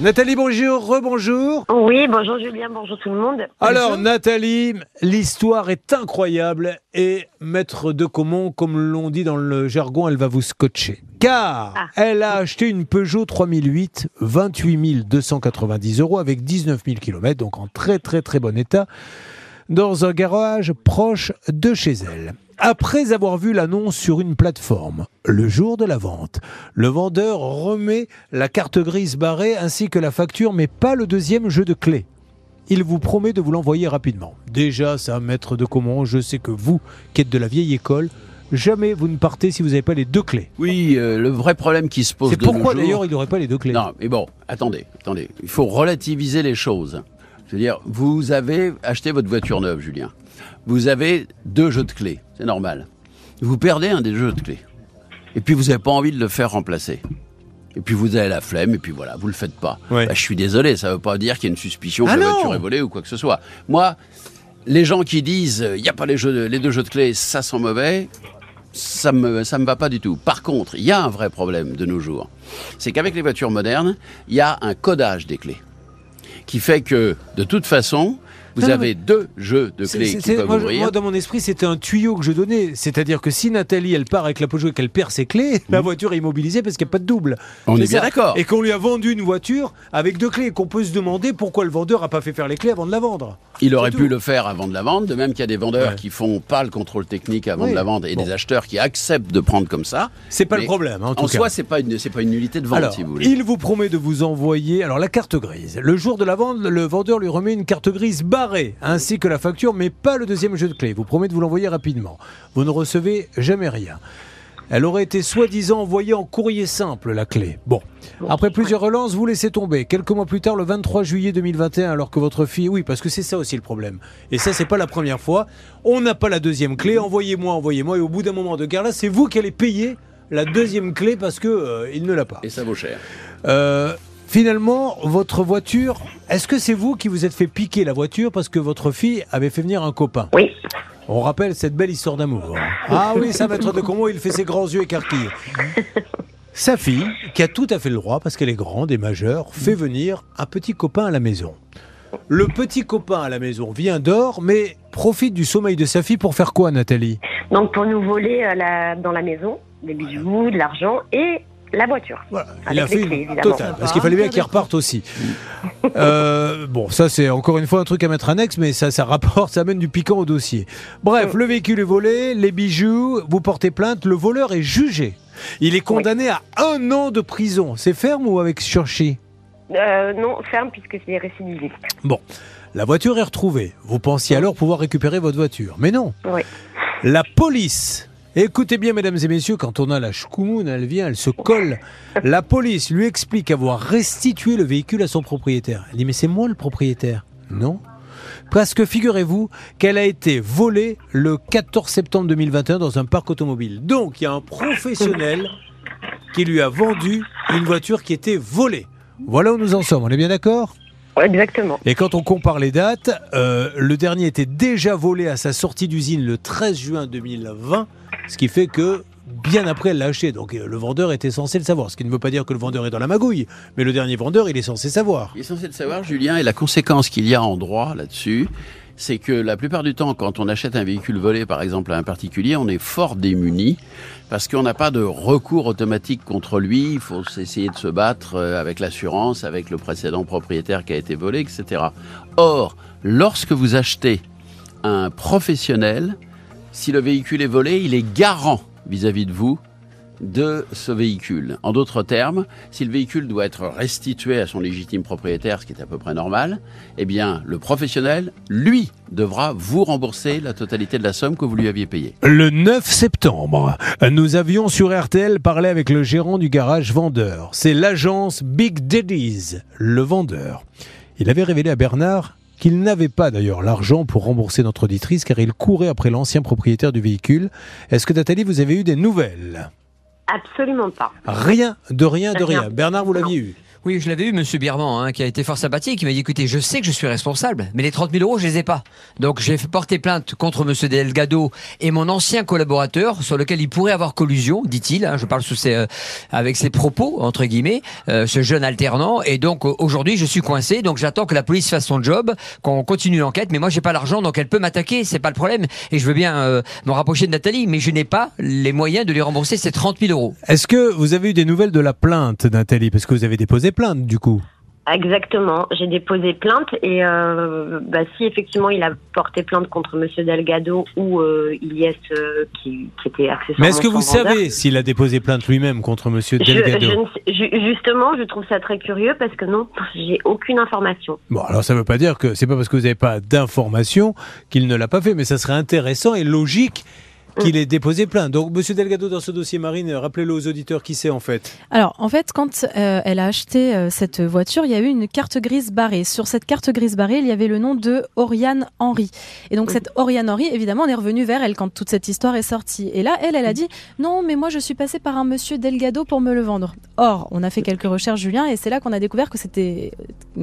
Nathalie, bonjour, rebonjour. Oui, bonjour Julien, bonjour tout le monde. Alors Bonjour. Nathalie, l'histoire est incroyable et maître de Comont, comme l'on dit dans le jargon, elle va vous scotcher. Car Ah. elle a acheté une Peugeot 3008, 28 290 euros avec 19 000 km, donc en très très très bon état, dans un garage proche de chez elle. Après avoir vu l'annonce sur une plateforme, le jour de la vente, le vendeur remet la carte grise barrée ainsi que la facture, mais pas le deuxième jeu de clés. Il vous promet de vous l'envoyer rapidement. Déjà, ça, maître de comment, je sais que vous, qui êtes de la vieille école, jamais vous ne partez si vous n'avez pas les deux clés. Oui, euh, le vrai problème qui se pose C'est pourquoi d'ailleurs il n'aurait pas les deux clés. Non, mais bon, attendez, attendez. Il faut relativiser les choses. Je veux dire, vous avez acheté votre voiture neuve, Julien. Vous avez deux jeux de clés, c'est normal. Vous perdez un des jeux de clés. Et puis vous n'avez pas envie de le faire remplacer. Et puis vous avez la flemme, et puis voilà, vous le faites pas. Ouais. Bah, je suis désolé, ça ne veut pas dire qu'il y a une suspicion Ah que la voiture est volée ou quoi que ce soit. Moi, les gens qui disent euh, il n'y a pas les, jeux de- les deux jeux de clés, ça sent mauvais, ça me ça me va pas du tout. Par contre, il y a un vrai problème de nos jours. C'est qu'avec les voitures modernes, il y a un codage des clés qui fait que de toute façon, vous Non, avez deux jeux de clés qui peuvent moi, ouvrir. moi, dans mon esprit, c'était un tuyau que je donnais. C'est-à-dire que si Nathalie, elle part avec la Peugeot et qu'elle perd ses clés, la voiture est immobilisée parce qu'il n'y a pas de double. On est bien d'accord. Et qu'on lui a vendu une voiture avec deux clés. et Qu'on peut se demander pourquoi le vendeur n'a pas fait faire les clés avant de la vendre. Il aurait pu le faire avant de la vente, de même qu'il y a des vendeurs Ouais. qui font pas le contrôle technique avant Oui. de la vente et Bon. des acheteurs qui acceptent de prendre comme ça. C'est pas le problème, en tout En cas. soi, c'est pas une c'est pas une nullité de vente Alors, si vous voulez. il vous promet de vous envoyer alors la carte grise. Le jour de la vente, le vendeur lui remet une carte grise ainsi que la facture, mais pas le deuxième jeu de clés. Il vous promet de vous l'envoyer rapidement. Vous ne recevez jamais rien. Elle aurait été soi-disant envoyée en courrier simple, la clé. Bon. Après plusieurs relances, vous laissez tomber. Quelques mois plus tard, le 23 juillet 2021, alors que votre fille... Oui, parce que c'est ça aussi le problème. Et ça, c'est pas la première fois. On n'a pas la deuxième clé. Envoyez-moi, envoyez-moi. Et au bout d'un moment de guerre, là, c'est vous qui allez payer la deuxième clé parce que euh, il ne l'a pas. Et ça vaut cher. Euh, finalement, votre voiture, est-ce que c'est vous qui vous êtes fait piquer la voiture parce que votre fille avait fait venir un copain Oui, On rappelle cette belle histoire d'amour. Ah oui, ça, maître de Comont, il fait ses grands yeux écarquillés. Sa fille, qui a tout à fait le droit, parce qu'elle est grande et majeure, fait venir un petit copain à la maison. Le petit copain à la maison vient dort, mais profite du sommeil de sa fille pour faire quoi, Nathalie? Donc pour nous voler la- dans la maison des bijoux, de l'argent et la voiture. Voilà, il a fait une totale, parce qu'il fallait bien qu'il reparte aussi. Euh, bon, ça c'est encore une fois un truc à mettre annexe, mais ça, ça rapporte, ça amène du piquant au dossier. Bref, le véhicule est volé, les bijoux, vous portez plainte, le voleur est jugé. Il est condamné à un an de prison. C'est ferme ou avec sursis? Euh, non, ferme puisque c'est récidiviste. Bon, la voiture est retrouvée. Vous pensiez alors pouvoir récupérer votre voiture, mais non. Oui. La police. Écoutez bien, mesdames et messieurs, quand on a la chkoumoun, elle vient, elle se colle. La police lui explique avoir restitué le véhicule à son propriétaire. Elle dit, mais c'est moi le propriétaire. Non. Parce que figurez-vous qu'elle a été volée le 14 septembre 2021 dans un parc automobile. Donc, il y a un professionnel qui lui a vendu une voiture qui était volée. Voilà où nous en sommes. On est bien d'accord? Ouais, exactement. et quand on compare les dates, euh, le dernier était déjà volé à sa sortie d'usine le 13 juin 2020, ce qui fait que bien après elle l'a acheté. Donc euh, le vendeur était censé le savoir, ce qui ne veut pas dire que le vendeur est dans la magouille, mais le dernier vendeur, il est censé savoir. Il est censé le savoir, Julien, et la conséquence qu'il y a en droit là-dessus, c'est que la plupart du temps, quand on achète un véhicule volé, par exemple, à un particulier, on est fort démuni parce qu'on n'a pas de recours automatique contre lui. Il faut essayer de se battre euh, avec l'assurance, avec le précédent propriétaire qui a été volé, etc. Or, lorsque vous achetez un professionnel, si le véhicule est volé, il est garant vis-à-vis de vous de ce véhicule. En d'autres termes, si le véhicule doit être restitué à son légitime propriétaire, ce qui est à peu près normal, eh bien, le professionnel, lui, devra vous rembourser la totalité de la somme que vous lui aviez payée. Le 9 septembre, nous avions sur RTL parlé avec le gérant du garage vendeur. C'est l'agence Big Daddy's, le vendeur. Il avait révélé à Bernard qu'il n'avait pas d'ailleurs l'argent pour rembourser notre auditrice car il courait après l'ancien propriétaire du véhicule. Est-ce que Nathalie, vous avez eu des nouvelles? Absolument pas. Rien, de rien, de rien. Rien. Bernard, vous l'aviez eu Oui, je l'avais eu, monsieur Birman, hein, qui a été fort sympathique. Il m'a dit, écoutez, je sais que je suis responsable, mais les 30 000 euros, je les ai pas. Donc, j'ai porter plainte contre monsieur Delgado et mon ancien collaborateur, sur lequel il pourrait avoir collusion, dit-il. hein, je parle sous ses, euh, avec ses propos, entre guillemets, euh, ce jeune alternant. Et donc, euh, aujourd'hui, je suis coincé. Donc, j'attends que la police fasse son job, qu'on continue l'enquête. Mais moi, j'ai pas l'argent, donc elle peut m'attaquer. C'est pas le problème. Et je veux bien euh, me rapprocher de Nathalie, mais je n'ai pas les moyens de lui rembourser ces 30 000 euros. Est-ce que vous avez eu des nouvelles de la plainte, Nathalie? Parce que vous avez déposé plainte, du coup. Exactement. J'ai déposé plainte et euh, bah, si effectivement il a porté plainte contre Monsieur Delgado ou euh, Ilyes euh, qui, qui était accessoirement Mais est-ce que vous vendeur, savez s'il a déposé plainte lui-même contre Monsieur Delgado je justement, je trouve ça très curieux parce que non, j'ai aucune information. Bon, alors ça ne veut pas dire que c'est pas parce que vous n'avez pas d'informations qu'il ne l'a pas fait, mais ça serait intéressant et logique qu'il ait déposé plainte. Donc, Monsieur Delgado, dans ce dossier Marine, rappelez-le aux auditeurs qui c'est en fait. Alors, en fait, quand euh, elle a acheté euh, cette voiture, il y a eu une carte grise barrée. Sur cette carte grise barrée, il y avait le nom de Oriane Henry. Et donc, cette Oriane Henry, évidemment, on est revenu vers elle quand toute cette histoire est sortie. Et là, elle, elle a dit Non, mais moi, je suis passée par un monsieur Delgado pour me le vendre. Or, on a fait quelques recherches, Julien, et c'est là qu'on a découvert que c'était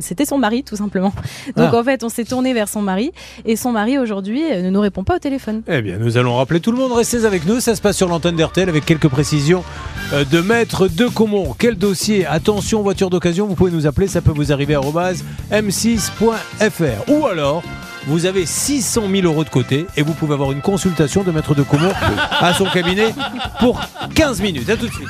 c'était son mari, tout simplement. Donc, Ah. en fait, on s'est tourné vers son mari, et son mari, aujourd'hui, euh, ne nous répond pas au téléphone. Eh bien, nous allons rappeler tout le monde. Restez avec nous. Ça se passe sur l'antenne d'RTL avec quelques précisions euh, de Maître de Comont. Quel dossier? Attention, voiture d'occasion. Vous pouvez nous appeler. Ça peut vous arriver à m6.fr. Ou alors, vous avez 600 000 euros de côté et vous pouvez avoir une consultation de Maître de Comont à son cabinet pour 15 minutes. À tout de suite.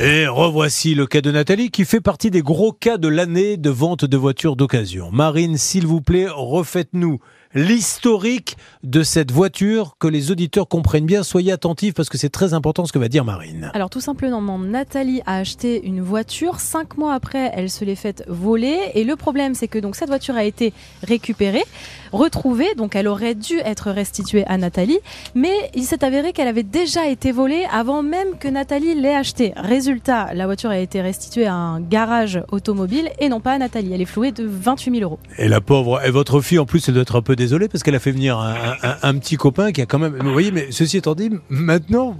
Et revoici le cas de Nathalie qui fait partie des gros cas de l'année de vente de voitures d'occasion. Marine, s'il vous plaît, refaites-nous l'historique de cette voiture, que les auditeurs comprennent bien. Soyez attentifs parce que c'est très important ce que va dire Marine. Alors tout simplement, Nathalie a acheté une voiture. Cinq mois après, elle se l'est faite voler. Et le problème, c'est que donc cette voiture a été récupérée, retrouvée. Donc elle aurait dû être restituée à Nathalie. Mais il s'est avéré qu'elle avait déjà été volée avant même que Nathalie l'ait achetée. Résultat, la voiture a été restituée à un garage automobile et non pas à Nathalie. Elle est flouée de 28 000 euros. Et la pauvre, et votre fille en plus, elle doit être un peu désolée parce qu'elle a fait venir un, un- un petit copain qui a quand même. Vous voyez, mais ceci étant dit, maintenant,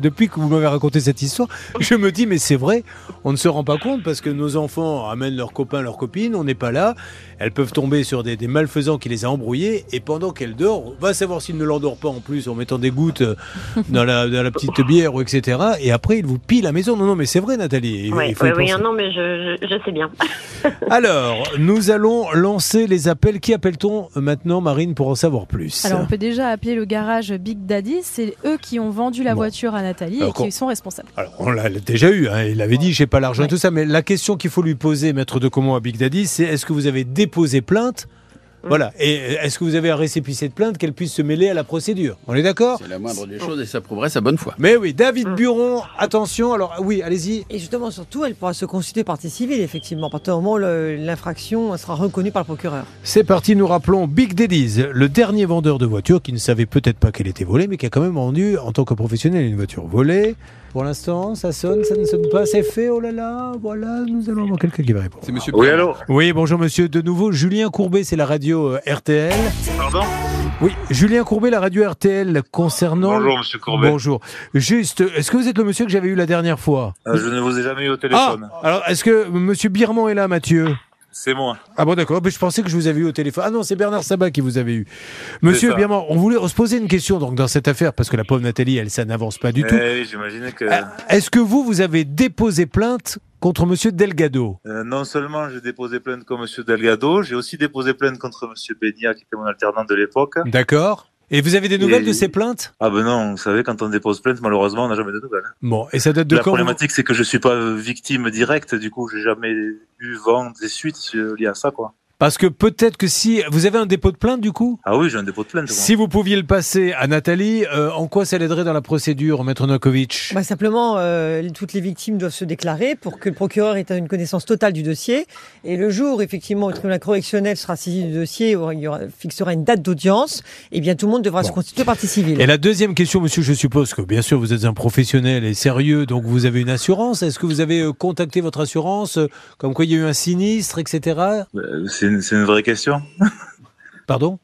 depuis que vous m'avez raconté cette histoire, je me dis, mais c'est vrai, on ne se rend pas compte parce que nos enfants amènent leurs copains, leurs copines, on n'est pas là. Elles peuvent tomber sur des, des malfaisants qui les a embrouillés et pendant qu'elle dort, on va savoir s'ils ne l'endort pas en plus en mettant des gouttes euh, dans la, dans la petite bière ou etc. Et après, ils vous pillent la maison. Non, non, mais c'est vrai, Nathalie. Il- Oui, il faut non, mais je, je, je sais bien. Alors, nous allons lancer les appels. Qui appelle-t-on maintenant, Marine, pour en savoir plus Alors on peut déjà appeler le garage Big Daddy. C'est eux qui ont vendu la Bon. voiture à Nathalie Alors, et qui sont responsables. Alors, on l'a déjà eu, hein, il avait dit j'ai pas l'argent et Ouais. tout ça, mais la question qu'il faut lui poser, maître de Comont à Big Daddy, c'est est-ce que vous avez déposé plainte Voilà, et est-ce que vous avez un récépissé de plainte qu'elle puisse se mêler à la procédure? On est d'accord? C'est la moindre des choses et ça prouverait sa bonne foi. Mais oui, David Buron, attention, alors oui, allez-y. Et justement, surtout, elle pourra se constituer partie civile, effectivement, à partir du moment où l'infraction sera reconnue par le procureur. C'est parti, nous rappelons Big Daddy's, le dernier vendeur de voitures qui ne savait peut-être pas qu'elle était volée, mais qui a quand même vendu en tant que professionnel une voiture volée. Pour l'instant, ça sonne, ça ne sonne pas, c'est fait, oh là là, voilà, nous allons avoir quelqu'un qui va répondre. C'est monsieur Oui, allô? Oui, bonjour monsieur, de nouveau, Julien Courbet, c'est la radio euh, RTL. Pardon? Oui, Julien Courbet, la radio RTL, concernant... Bonjour, monsieur Courbet. Bonjour. Juste, est-ce que vous êtes le monsieur que j'avais eu la dernière fois? Euh, je ne vous ai jamais eu au Ah, téléphone. alors est-ce que monsieur Birman est là, Mathieu? C'est moi. Ah bon d'accord, mais je pensais que je vous avais eu au téléphone. Ah non, c'est Bernard Sabat qui vous avait eu. Monsieur. Birman, on voulait se poser une question donc dans cette affaire parce que la pauvre Nathalie, elle ça n'avance pas du tout. Eh oui, J'imaginais que Ah, Est-ce que vous vous avez déposé plainte contre monsieur Delgado euh, non seulement j'ai déposé plainte contre monsieur Delgado, j'ai aussi déposé plainte contre monsieur Bénia, qui était mon alternant de l'époque. D'accord. Et vous avez des nouvelles Et- de ces plaintes? Ah ben non, vous savez, quand on dépose plainte, malheureusement, on n'a jamais de nouvelles. Bon, et ça date de La quand vous- problématique, c'est que je suis pas victime directe, du coup, j'ai jamais eu vent des suites liées à ça, quoi. Parce que peut-être que si vous avez un dépôt de plainte du coup? Ah oui, j'ai un dépôt de plainte. Si vous pouviez le passer à Nathalie, euh, en quoi ça l'aiderait dans la procédure, Maître Novakovic? Bah, simplement, euh, toutes les victimes doivent se déclarer pour que le procureur ait une connaissance totale du dossier. Et le jour, effectivement, où le tribunal correctionnel sera saisi du dossier, où il y aura- fixera une date d'audience, eh bien, tout le monde devra se constituer partie civile. Et la deuxième question, monsieur, je suppose que bien sûr vous êtes un professionnel et sérieux, donc vous avez une assurance. Est-ce que vous avez euh, contacté votre assurance, comme quoi il y a eu un sinistre, etc. C'est une, c'est une vraie question. Pardon?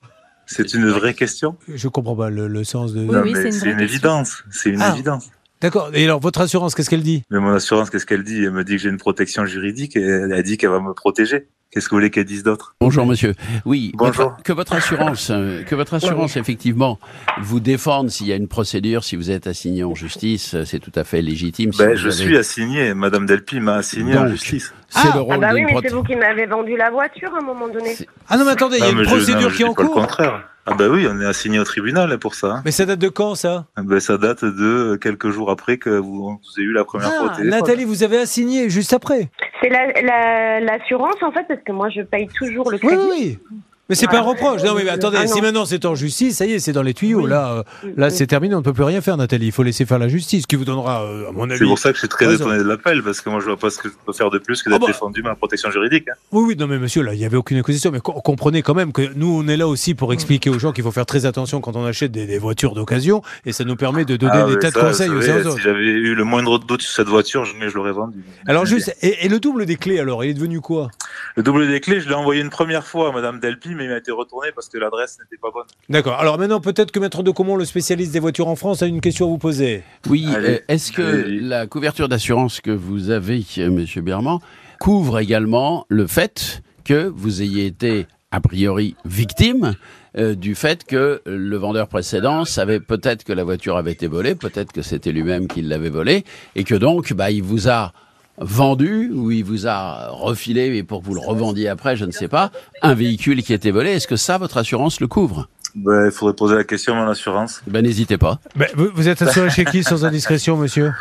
C'est une vraie question? Je comprends pas le, le sens de. Oui, c'est une évidence. C'est une Ah. évidence. D'accord. Et alors, votre assurance, qu'est-ce qu'elle dit? Mais mon assurance, qu'est-ce qu'elle dit? Elle me dit que j'ai une protection juridique et elle a dit qu'elle va me protéger. Qu'est-ce que vous voulez qu'elle dise d'autre? Bonjour monsieur. Oui, Bonjour. votre- que votre assurance, euh, que votre assurance effectivement vous défende s'il y a une procédure, si vous êtes assigné en justice, euh, c'est tout à fait légitime. si ben, Je avez- suis assigné. Madame Delpy m'a assigné en justice. C'est Ah, le Ah bah oui, mais c'est vous qui m'avez vendu la voiture à un moment donné. Ah non, mais attendez, il y a Non, une procédure qui est en dis pas le cours. contraire. Ah ben oui, on est assigné au tribunal hein, pour ça. Mais ça date de quand, ça? Ben, ça date de quelques jours après que vous, vous avez eu la première fois au Ah, téléphone. Nathalie, vous avez assigné juste après. C'est la- la- l'assurance en fait parce que moi je paye toujours le crédit. oui, oui. Mais c'est pas un reproche. Non, mais attendez, Ah, non. si maintenant c'est en justice, ça y est, c'est dans les tuyaux. Oui. Là, euh, là, c'est terminé. On ne peut plus rien faire, Nathalie. Il faut laisser faire la justice, qui vous donnera, euh, à mon avis. C'est pour ça que je suis très étonné de l'appel, parce que moi je vois pas ce que je peux faire de plus que d'être Ah bah. défendu ma protection juridique. hein. Oui, oui, non, mais monsieur, là, il n'y avait aucune accusation. Mais co- comprenez quand même que nous, on est là aussi pour expliquer aux gens qu'il faut faire très attention quand on achète des, des voitures d'occasion. Et ça nous permet de donner Ah, des tas de conseils aux uns aux autres. Si j'avais eu le moindre doute sur cette voiture, jamais je l'aurais vendue. Alors, juste, et, et le double des clés, alors, il est devenu quoi? Le double des clés, je l'ai envoyé une première fois à Madame Delpy, mais il m'a été retourné parce que l'adresse n'était pas bonne. D'accord. Alors maintenant, peut-être que Maître de Comont, le spécialiste des voitures en France, a une question à vous poser. Oui, Allez, euh, est-ce que la couverture d'assurance que vous avez, euh, Monsieur Berman, couvre également le fait que vous ayez été a priori victime euh, du fait que le vendeur précédent savait peut-être que la voiture avait été volée, peut-être que c'était lui-même qui l'avait volée, et que donc bah, il vous a vendu ou il vous a refilé, et pour que vous le revendiez après, je ne sais pas, un véhicule qui était volé. Est-ce que ça, votre assurance le couvre? Ben, il faudrait poser la question à mon assurance. Ben n'hésitez pas. Ben, vous, vous êtes assuré chez qui sans indiscrétion, monsieur?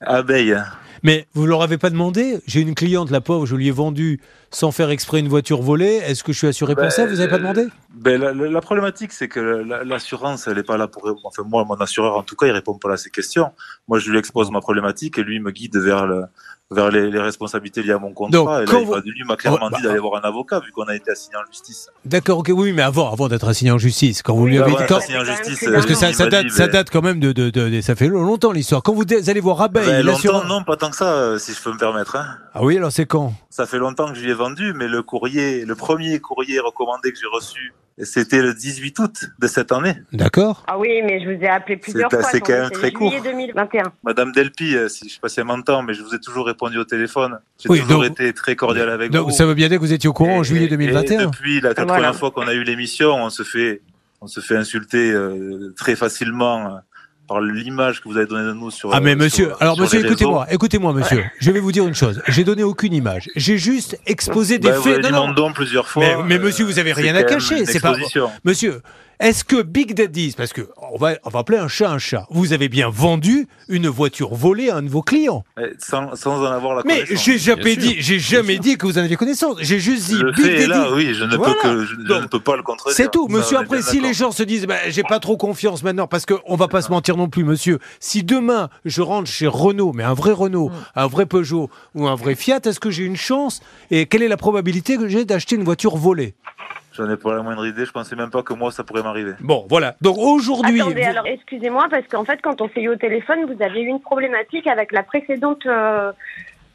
Abeille. Mais vous leur avez pas demandé? J'ai une cliente, la pauvre, je lui ai vendu sans faire exprès une voiture volée. Est-ce que je suis assuré pour Ben, ça? Vous n'avez pas demandé? Ben, la, la- la problématique, c'est que la- l'assurance, elle n'est pas là pour. Enfin, moi, mon assureur, en tout cas, il répond pas à ces questions. Moi, je lui expose ma problématique et lui il me guide vers le vers les, les responsabilités liées à mon contrat. Donc, et là, quand il vous- m'a- lui m'a clairement Oh, bah, dit d'aller voir un avocat vu qu'on a été assigné en justice. D'accord, ok, oui, mais avant, avant d'être assigné en justice, quand vous lui Bah, avez dit. quand- assigné en justice, Parce que ça, date, dit, ça date quand même de, de, de- de- ça fait longtemps l'histoire. Quand vous allez voir ben, longtemps, non, pas tant que ça, euh, si je peux me permettre. Hein. Ah oui, alors c'est quand? Ça fait longtemps que je lui ai vendu, mais le courrier, le premier courrier recommandé que j'ai reçu, c'était le 18 août de cette année. D'accord. Ah oui, mais je vous ai appelé plusieurs fois. c'est quand même très juillet court. 2021. Madame Delpy, euh, si je sais pas si elle m'entend, mais je vous ai toujours répondu au téléphone. J'ai Oui, toujours donc- été très cordial avec Donc vous. ça veut bien dire que vous étiez au courant en Et- juillet et- 2021. Et depuis la, Voilà. première fois qu'on a eu l'émission, on se fait, on se fait insulter euh, très facilement euh, par l'image que vous avez donnée de nous sur. Ah mais euh, monsieur, sur- alors sur monsieur, écoutez-moi, écoutez-moi monsieur, je vais vous dire une chose. J'ai donné aucune image. J'ai juste exposé des Bah, vous faits. avez dit Non, non. plusieurs fois. Mais- mais monsieur, vous avez rien à cacher, c'est pas-. Monsieur, est-ce que Big Daddy's, parce que on va, on va appeler un chat un chat, vous avez bien vendu une voiture volée à un de vos clients? Sans, sans en avoir la Mais connaissance. j'ai jamais Bien dit, j'ai jamais sûr. dit que vous en aviez connaissance. J'ai juste dit Le Big fait est Daddy. là, oui, je ne Voilà. peux que, je, je Donc, ne peux pas le contredire. C'est tout, monsieur. Après, si les gens se disent, bah, j'ai pas trop confiance maintenant, parce que on va pas se mentir non plus, monsieur. Si demain je rentre chez Renault, mais un vrai Renault, un vrai Peugeot ou un vrai Fiat, est-ce que j'ai une chance Et quelle est la probabilité que j'ai d'acheter une voiture volée? J'en ai pas la moindre idée, je pensais même pas que moi ça pourrait m'arriver. Bon, voilà. Donc aujourd'hui, Attendez, vous- alors excusez-moi parce qu'en fait, quand on s'est eu au téléphone, vous avez eu une problématique avec la précédente euh,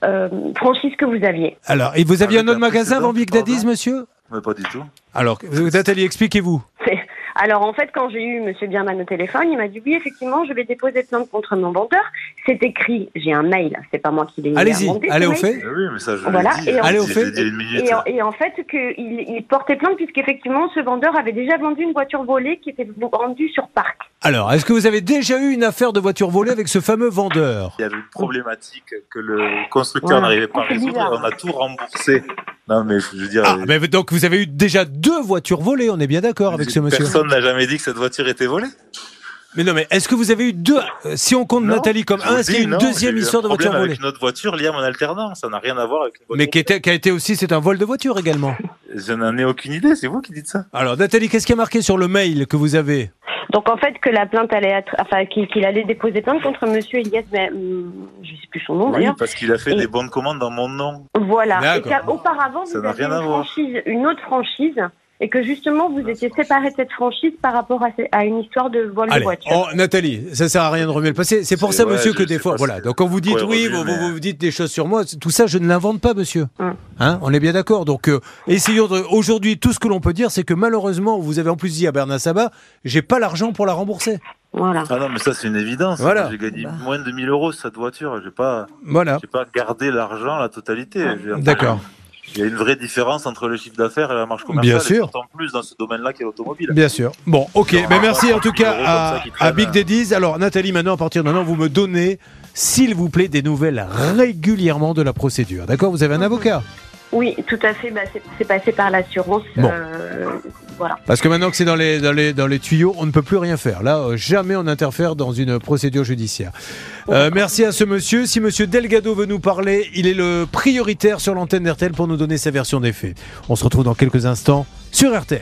euh, franchise que vous aviez. alors, et vous aviez Avec un autre magasin avant Big Daddy's, monsieur? Mais pas du tout. Alors, Nathalie, expliquez-vous. Alors en fait, quand j'ai eu Monsieur Bierman au téléphone, il m'a dit oui, effectivement, je vais déposer plainte contre mon vendeur. C'est écrit, j'ai un mail, c'est pas moi qui l'ai Allez-y, allez au fait. Oui, mais ça je Voilà, l'ai dit. et en- Allez, au fait. Et en, et en fait, qu'il il portait plainte puisqu'effectivement, ce vendeur avait déjà vendu une voiture volée qui était vendue sur parc. Alors, est-ce que vous avez déjà eu une affaire de voiture volée avec ce fameux vendeur? Il y avait une problématique que le constructeur n'arrivait pas à Ah, résoudre on a tout remboursé. Non, mais je veux dire, Ah, mais donc vous avez eu déjà deux voitures volées, on est bien d'accord avec ce monsieur. personne n'a jamais dit que cette voiture était volée. Mais non, mais est-ce que vous avez eu deux euh, Si on compte Non, Nathalie comme un, est-ce qu'il y a une non, deuxième eu histoire de voiture volée avec une autre voiture liée à mon alternance. Ça n'a rien à voir avec une voiture. Mais qui, était, qui a été aussi, c'est un vol de voiture également. Je n'en ai aucune idée, c'est vous qui dites ça. Alors Nathalie, qu'est-ce qui est marqué sur le mail que vous avez? Donc en fait, que la plainte allait être, enfin, qu'il allait déposer plainte contre Monsieur Elias, mais hum, je sais plus son nom Oui, parce qu'il a fait Et- des bonnes commandes dans mon nom. Voilà. Et Ça vous n'a aviez rien à une, franchise, une autre franchise et que justement vous étiez séparés de cette franchise par rapport à, une histoire de vol de Allez, voiture. oh, Nathalie, ça sert à rien de remuer le passé. C'est pour ça, ouais, monsieur, je que des fois, voilà. Donc quand vous dites oui, vous, mais- vous- vous dites des choses sur moi, tout ça, je ne l'invente pas, monsieur. Hum. Hein on est bien d'accord. Donc euh, essayons de. Aujourd'hui, tout ce que l'on peut dire, c'est que malheureusement, vous avez en plus dit à Bernard Sabat, j'ai pas l'argent pour la rembourser. Voilà. Ah non, mais ça, c'est une évidence. Voilà. J'ai gagné Bah. moins de 1000 euros sur cette voiture. J'ai pas, Voilà. j'ai pas gardé l'argent, la totalité. Je D'accord. Il y a une vraie différence entre le chiffre d'affaires et la marge commerciale. Bien et sûr. d'autant plus dans ce domaine-là qu'est l'automobile. Bien sûr. Bon, ok. Aura Ben merci en tout 30 000 cas à, qui à. Big Daddy's. Alors Nathalie, maintenant à partir de maintenant, vous me donnez, s'il vous plaît, des nouvelles régulièrement de la procédure. D'accord? Vous avez un avocat? Oui, tout à fait. Bah, c'est passé par l'assurance. Bon. euh, voilà. Parce que maintenant que c'est dans les, dans, les, dans les tuyaux, on ne peut plus rien faire. Là, euh, jamais on interfère dans une procédure judiciaire. Euh, merci à ce monsieur. Si monsieur Delgado veut nous parler, il est le prioritaire sur l'antenne d'RTL pour nous donner sa version des faits. On se retrouve dans quelques instants sur RTL.